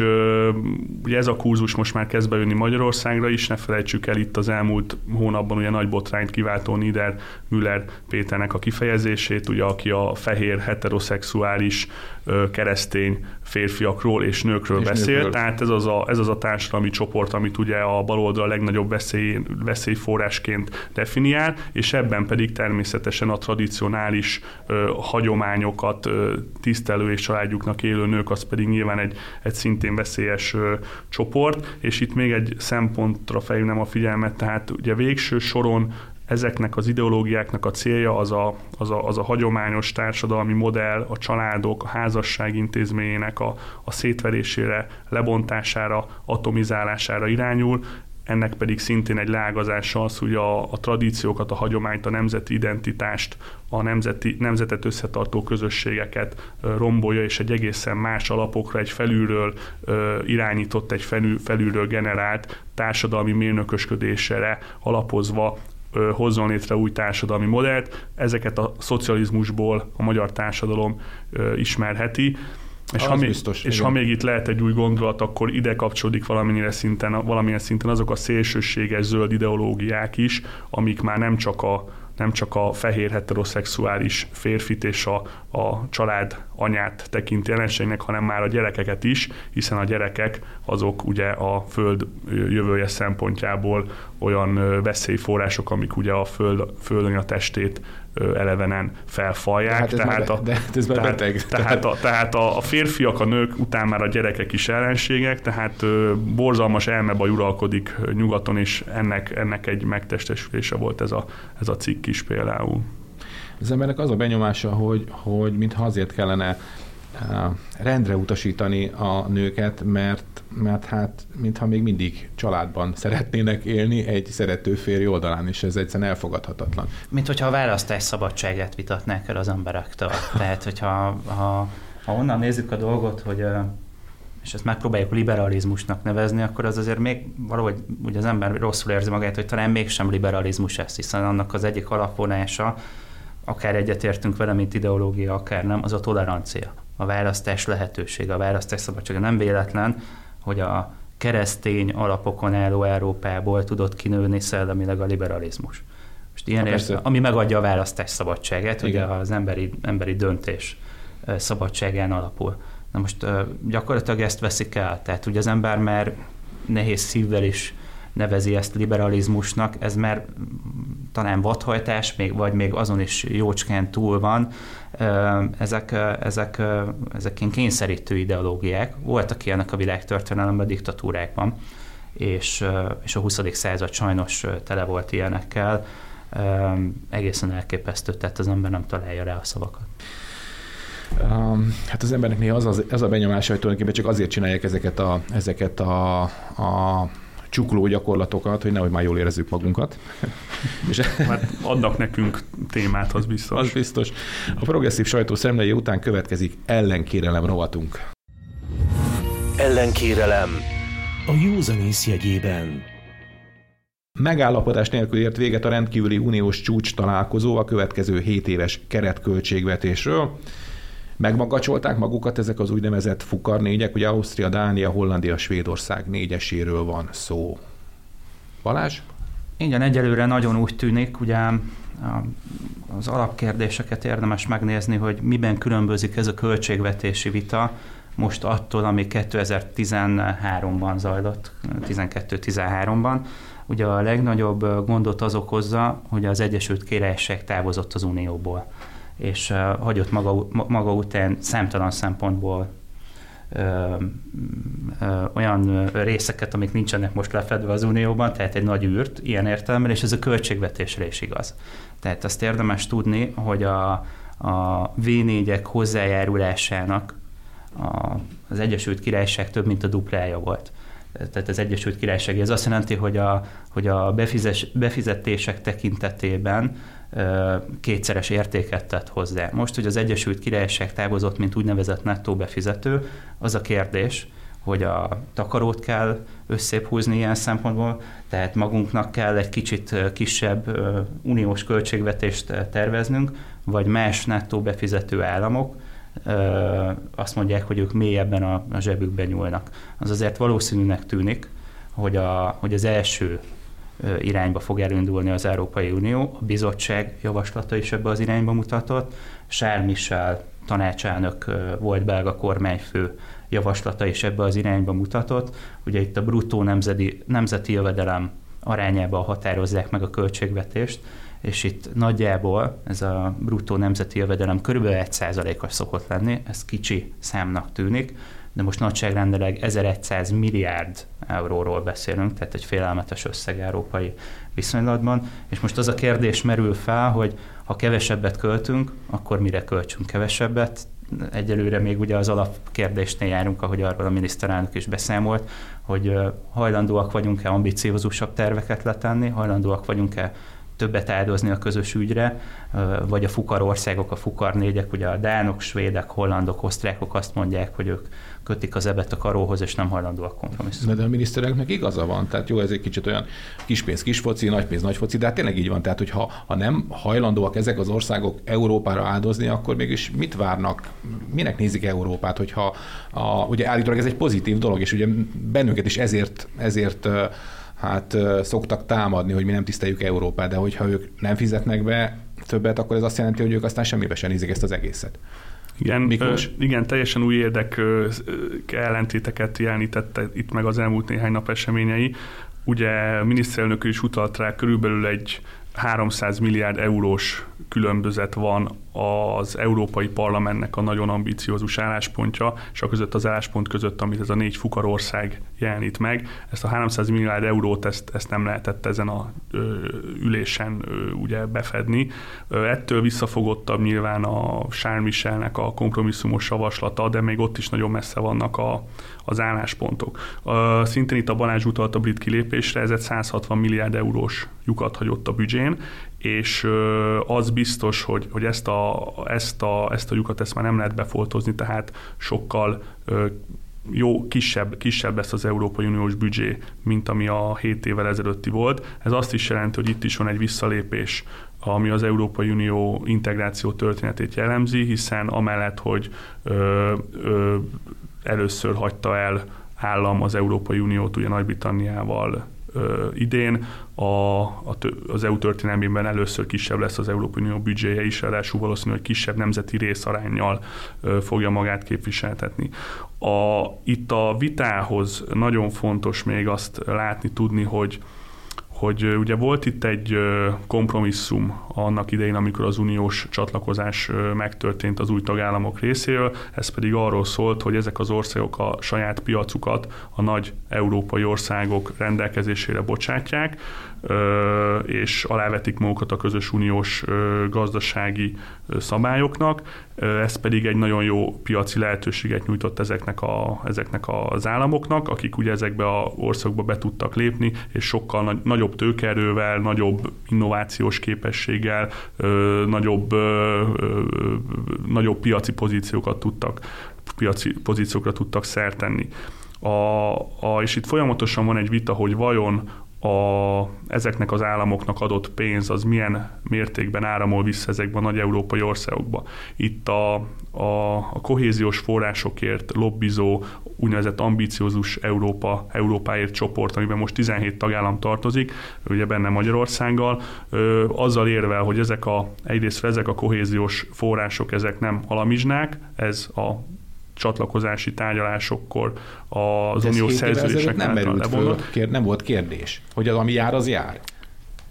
ugye ez a kurzus most már kezd bejönni Magyarországra is, ne felejtsük el itt az elmúlt hónapban ugye nagy botrányt kiváltó Nieder Müller Péternek a kifejezését, ugye aki a fehér heteroszexuális keresztény férfiakról és nőkről és beszél, nőkről. tehát ez az, a, ez az a társadalmi csoport, amit ugye a baloldal a legnagyobb veszély, veszélyforrásként definiál, és ebben pedig természetesen a tradicionális ö, hagyományokat ö, tisztelő és családjuknak élő nők, az pedig nyilván egy, egy szintén veszélyes ö, csoport, és itt még egy szempontra felhívnám a figyelmet, tehát ugye végső soron ezeknek az ideológiáknak a célja az a, az a, az a hagyományos társadalmi modell, a családok, a házasság intézményének a, a szétverésére, lebontására, atomizálására irányul, ennek pedig szintén egy leágazása az, hogy a, a tradíciókat, a hagyományt, a nemzeti identitást, a nemzeti, nemzetet összetartó közösségeket rombolja, és egy egészen más alapokra, egy felülről irányított, egy felül, felülről generált társadalmi mérnökösködésre alapozva hozzon létre új társadalmi modellt. Ezeket a szocializmusból a magyar társadalom ismerheti. És, ha még, biztos, és ha még itt lehet egy új gondolat, akkor ide kapcsolódik valamilyen szinten, valamilyen szinten azok a szélsőséges zöld ideológiák is, amik már nem csak a nem csak a fehér heteroszexuális férfit és a, a család anyát tekinti jelenségnek, hanem már a gyerekeket is, hiszen a gyerekek azok ugye a föld jövője szempontjából olyan veszélyforrások, amik ugye a föld, földön a testét elevenen felfalják. Hát tehát, a, de ez már tehát, beteg. Tehát, a, tehát a, a férfiak, a nők, után már a gyerekek is ellenségek, tehát ö, borzalmas elmebaj uralkodik nyugaton, és ennek, ennek egy megtestesülése volt ez a, ez a cikk is például. Az embernek az a benyomása, hogy, hogy mintha azért kellene rendre utasítani a nőket, mert, mert hát mintha még mindig családban szeretnének élni egy szerető férj oldalán, és ez egyszerűen elfogadhatatlan. Mint hogyha a választás szabadságát vitatnák el az emberektől. Tehát, hogyha ha, ha onnan nézzük a dolgot, hogy és ezt megpróbáljuk liberalizmusnak nevezni, akkor az azért még valahogy ugye az ember rosszul érzi magát, hogy talán mégsem liberalizmus ez, hiszen annak az egyik alapvonása, akár egyetértünk vele, mint ideológia, akár nem, az a tolerancia a választás lehetősége, a választás szabadsága. Nem véletlen, hogy a keresztény alapokon álló Európából tudott kinőni szellemileg a liberalizmus. Most ilyen érz, ami megadja a választás szabadságát, ugye az emberi, emberi döntés szabadságán alapul. Na most gyakorlatilag ezt veszik el, tehát ugye az ember már nehéz szívvel is nevezi ezt liberalizmusnak, ez már talán vadhajtás, még, vagy még azon is jócskán túl van, ezek, ezek, ezek ilyen kényszerítő ideológiák. Voltak ilyenek a világtörténelemben, diktatúrákban, és, és a 20. század sajnos tele volt ilyenekkel. Egészen elképesztő, tehát az ember nem találja rá a szavakat. Um, hát az embernek néha az, az, az a benyomása, hogy tulajdonképpen csak azért csinálják ezeket a, ezeket a, a csukló gyakorlatokat, hogy nehogy már jól érezzük magunkat. És hát adnak nekünk témát, az biztos. Az biztos. A progresszív sajtó szemlei után következik ellenkérelem rovatunk. Ellenkérelem a józanész jegyében. Megállapodás nélkül ért véget a rendkívüli uniós csúcs találkozó a következő 7 éves keretköltségvetésről. Megmagacsolták magukat ezek az úgynevezett fukar négyek, ugye Ausztria, Dánia, Hollandia, Svédország négyeséről van szó. Balázs? Igen, egyelőre nagyon úgy tűnik, ugye az alapkérdéseket érdemes megnézni, hogy miben különbözik ez a költségvetési vita most attól, ami 2013-ban zajlott, 12-13-ban. Ugye a legnagyobb gondot az okozza, hogy az Egyesült Királyság távozott az Unióból, és uh, hagyott maga, maga után számtalan szempontból ö, ö, olyan részeket, amik nincsenek most lefedve az Unióban, tehát egy nagy űrt ilyen értelemben, és ez a költségvetésre is igaz. Tehát azt érdemes tudni, hogy a, a V4-ek hozzájárulásának a, az Egyesült Királyság több mint a duplája volt tehát az Egyesült Királyság. Ez azt jelenti, hogy a, hogy a befizetések tekintetében kétszeres értéket tett hozzá. Most, hogy az Egyesült Királyság távozott, mint úgynevezett nettó befizető, az a kérdés, hogy a takarót kell összép húzni ilyen szempontból, tehát magunknak kell egy kicsit kisebb uniós költségvetést terveznünk, vagy más nettó befizető államok, azt mondják, hogy ők mélyebben a, zsebükben nyúlnak. Az azért valószínűnek tűnik, hogy, a, hogy az első irányba fog elindulni az Európai Unió. A bizottság javaslata is ebbe az irányba mutatott. Charles Michel tanácselnök volt belga kormányfő javaslata is ebbe az irányba mutatott. Ugye itt a bruttó nemzeti, nemzeti jövedelem arányában határozzák meg a költségvetést, és itt nagyjából ez a bruttó nemzeti jövedelem kb. 1%-os szokott lenni, ez kicsi számnak tűnik, de most nagyságrendileg 1100 milliárd euróról beszélünk, tehát egy félelmetes összeg európai viszonylatban, és most az a kérdés merül fel, hogy ha kevesebbet költünk, akkor mire költsünk kevesebbet, egyelőre még ugye az alapkérdésnél járunk, ahogy arról a miniszterelnök is beszámolt, hogy hajlandóak vagyunk-e ambiciózusabb terveket letenni, hajlandóak vagyunk-e többet áldozni a közös ügyre, vagy a fukar országok, a fukar négyek, ugye a dánok, svédek, hollandok, osztrákok azt mondják, hogy ők kötik az ebet a karóhoz, és nem hajlandóak kompromisszumra. De a minisztereknek igaza van, tehát jó, ez egy kicsit olyan kispénz kisfoci, nagypénz nagyfoci, de hát tényleg így van, tehát hogyha ha nem hajlandóak ezek az országok Európára áldozni, akkor mégis mit várnak, minek nézik Európát, hogyha a, ugye állítólag ez egy pozitív dolog, és ugye bennünket is ezért, ezért hát szoktak támadni, hogy mi nem tiszteljük Európát, de hogyha ők nem fizetnek be többet, akkor ez azt jelenti, hogy ők aztán semmibe sem nézik ezt az egészet. Igen, Miklós? igen, teljesen új érdek ellentéteket jelenítette itt meg az elmúlt néhány nap eseményei. Ugye a miniszterelnök is utalt rá, körülbelül egy 300 milliárd eurós különbözet van az Európai Parlamentnek a nagyon ambiciózus álláspontja, és a között az álláspont között, amit ez a négy fukarország jelenít meg. Ezt a 300 milliárd eurót ezt, ezt nem lehetett ezen a ö, ülésen ö, ugye befedni. Ettől visszafogottabb nyilván a Charles Michelnek a kompromisszumos javaslata, de még ott is nagyon messze vannak a, az álláspontok. Ö, szintén itt a Balázs utalt a brit kilépésre, ez egy 160 milliárd eurós lyukat hagyott a büdzsén, és az biztos, hogy, hogy ezt, a, ezt, a, ezt a lyukat ezt már nem lehet befoltozni, tehát sokkal jó, kisebb, kisebb lesz az Európai Uniós büdzsé, mint ami a 7 évvel ezelőtti volt. Ez azt is jelenti, hogy itt is van egy visszalépés, ami az Európai Unió integráció történetét jellemzi, hiszen amellett, hogy ö, ö, először hagyta el állam az Európai Uniót ugye Nagy-Britanniával idén. A, a, az EU történelmében először kisebb lesz az Európai Unió büdzséje is, ráadásul valószínű, hogy kisebb nemzeti részarányjal fogja magát képviseltetni. A, itt a vitához nagyon fontos még azt látni, tudni, hogy hogy ugye volt itt egy kompromisszum annak idején, amikor az uniós csatlakozás megtörtént az új tagállamok részéről, ez pedig arról szólt, hogy ezek az országok a saját piacukat a nagy európai országok rendelkezésére bocsátják, és alávetik magukat a közös uniós gazdasági szabályoknak. Ez pedig egy nagyon jó piaci lehetőséget nyújtott ezeknek, a, ezeknek az államoknak, akik ugye ezekbe a országokba be tudtak lépni, és sokkal nagy, nagyobb tőkerővel, nagyobb innovációs képességgel, nagyobb, nagyobb piaci pozíciókat tudtak, piaci pozíciókra tudtak szertenni. A, a, és itt folyamatosan van egy vita, hogy vajon a, ezeknek az államoknak adott pénz az milyen mértékben áramol vissza ezekbe a nagy európai országokba. Itt a, a, a kohéziós forrásokért lobbizó, úgynevezett ambíciózus Európa, Európáért csoport, amiben most 17 tagállam tartozik, ugye benne Magyarországgal, ö, azzal érvel, hogy ezek a, egyrészt ezek a kohéziós források, ezek nem alamizsnák, ez a csatlakozási tárgyalásokkor az uniós szerződések nem merült föl, kér, nem volt kérdés, hogy az, ami jár, az jár.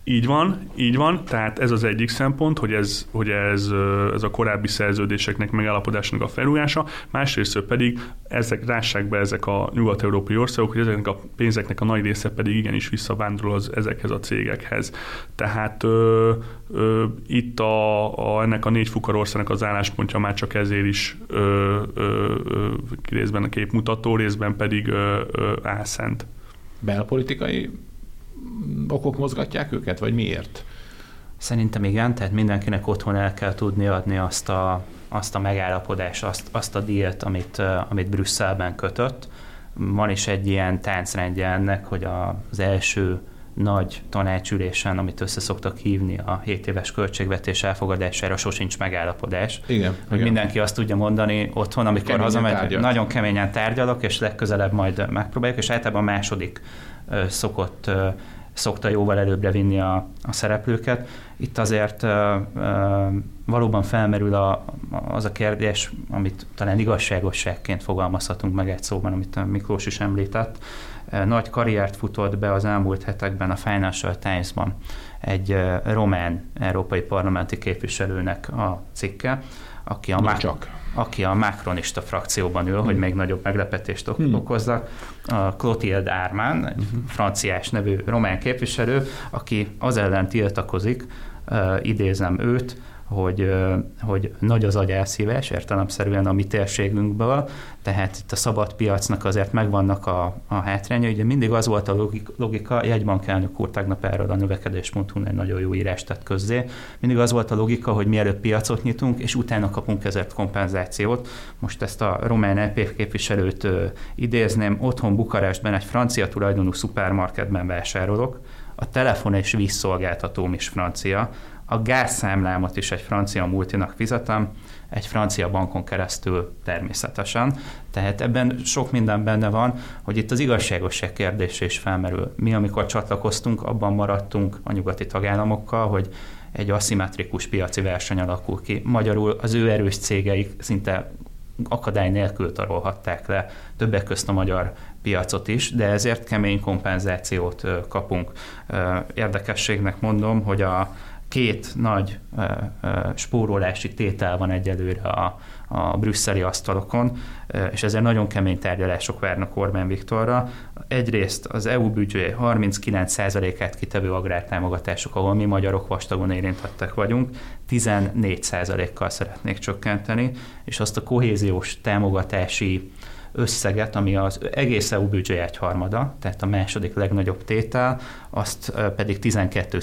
Így van, így van, tehát ez az egyik szempont, hogy ez, hogy ez, ez a korábbi szerződéseknek, megállapodásnak a felújása, másrészt pedig ezek rássák be ezek a nyugat-európai országok, hogy ezeknek a pénzeknek a nagy része pedig igenis visszavándorol az, ezekhez a cégekhez. Tehát ö, ö, itt a, a, ennek a négy fukarországnak az álláspontja már csak ezért is ö, ö, ö, részben a képmutató, részben pedig ö, ö, álszent. Belpolitikai okok mozgatják őket, vagy miért? Szerintem igen, tehát mindenkinek otthon el kell tudni adni azt a, azt a megállapodást, azt, azt a díjat, amit, amit Brüsszelben kötött. Van is egy ilyen táncrendje ennek, hogy az első nagy tanácsülésen, amit össze szoktak hívni a 7 éves költségvetés elfogadására, sosincs megállapodás. Igen. Hogy igen. mindenki azt tudja mondani otthon, amikor keményen hazamegy, tárgyal. nagyon keményen tárgyalok, és legközelebb majd megpróbáljuk, és általában a második szokott szokta jóval előbbre vinni a, a szereplőket. Itt azért uh, uh, valóban felmerül a, az a kérdés, amit talán igazságosságként fogalmazhatunk meg egy szóban, amit a Miklós is említett. Nagy karriert futott be az elmúlt hetekben a Financial Times-ban egy román európai parlamenti képviselőnek a cikke, aki a, Má- aki a Macronista frakcióban ül, hmm. hogy még nagyobb meglepetést hmm. okozzak. A Clotilde Ármán, egy hmm. franciás nevű román képviselő, aki az ellen tiltakozik, idézem őt, hogy, hogy nagy az agyelszívás értelemszerűen a mi térségünkből, tehát itt a szabad piacnak azért megvannak a, a hátránya. Ugye mindig az volt a logika, jegybank elnök úr tegnap erről a növekedés.hu egy nagyon jó írást tett közzé, mindig az volt a logika, hogy mielőtt piacot nyitunk, és utána kapunk ezért kompenzációt. Most ezt a román EP képviselőt idézném, otthon Bukarestben egy francia tulajdonú szupermarketben vásárolok, a telefon és vízszolgáltatóm is francia, a gázszámlámat is egy francia multinak fizetem, egy francia bankon keresztül természetesen. Tehát ebben sok minden benne van, hogy itt az igazságosság kérdése is felmerül. Mi, amikor csatlakoztunk, abban maradtunk a nyugati tagállamokkal, hogy egy aszimmetrikus piaci verseny alakul ki. Magyarul az ő erős cégeik szinte akadály nélkül tarolhatták le többek közt a magyar piacot is, de ezért kemény kompenzációt kapunk. Érdekességnek mondom, hogy a két nagy spórolási tétel van egyelőre a, a brüsszeli asztalokon, és ezért nagyon kemény tárgyalások várnak Orbán Viktorra. Egyrészt az EU büdzsé 39%-át kitevő agrártámogatások, ahol mi magyarok vastagon érintettek vagyunk, 14%-kal szeretnék csökkenteni, és azt a kohéziós támogatási összeget, ami az egész EU büdzsé egy harmada, tehát a második legnagyobb tétel, azt pedig 12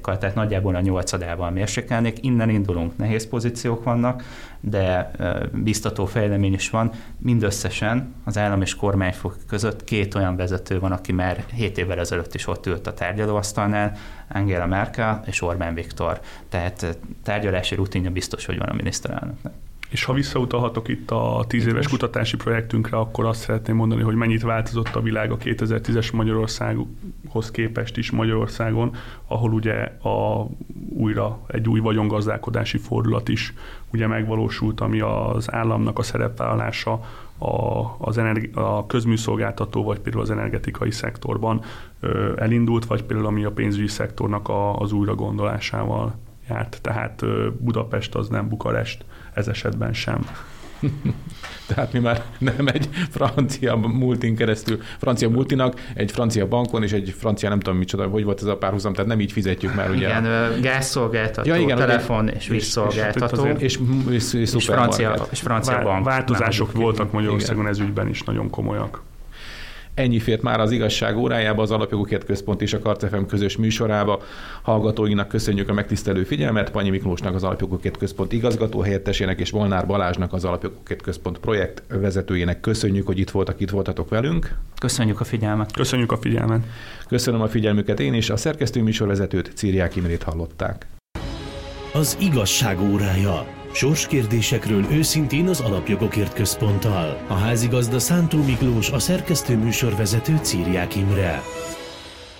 kal tehát nagyjából a nyolcadával mérsékelnék. Innen indulunk, nehéz pozíciók vannak, de biztató fejlemény is van. Mindösszesen az állam és kormányfok között két olyan vezető van, aki már 7 évvel ezelőtt is ott ült a tárgyalóasztalnál, Angela Merkel és Orbán Viktor. Tehát tárgyalási rutinja biztos, hogy van a miniszterelnöknek. És ha visszautalhatok itt a tíz éves kutatási projektünkre, akkor azt szeretném mondani, hogy mennyit változott a világ a 2010-es Magyarországhoz képest is Magyarországon, ahol ugye a, újra egy új vagyongazdálkodási fordulat is ugye megvalósult, ami az államnak a szerepvállalása a, az energi- a közműszolgáltató, vagy például az energetikai szektorban ö, elindult, vagy például ami a pénzügyi szektornak a, az újra gondolásával járt. Tehát ö, Budapest az nem Bukarest ez esetben sem. Tehát mi már nem egy francia multin keresztül, francia multinak, egy francia bankon és egy francia nem tudom micsoda, hogy volt ez a párhuzam, tehát nem így fizetjük már ugye. Igen, gázszolgáltató, ja, igen, telefon és, és vízszolgáltató. És, és, és, és, és, francia, és francia bank. Változások voltak Magyarországon ez ügyben is nagyon komolyak. Ennyi fért már az igazság órájába, az Alapjogokért Központ és a Karcefem közös műsorába. Hallgatóinak köszönjük a megtisztelő figyelmet, Panyi Miklósnak az Alapjogokért Központ igazgató helyettesének és Volnár Balázsnak az Alapjogokért Központ projekt vezetőjének köszönjük, hogy itt voltak, itt voltatok velünk. Köszönjük a figyelmet. Köszönjük a figyelmet. Köszönöm a figyelmüket én is, a szerkesztő műsorvezetőt Círiák Imrét hallották. Az igazság órája Sorskérdésekről őszintén az Alapjogokért Központtal. A házigazda Szántó Miklós, a szerkesztő műsorvezető Círiák Imre.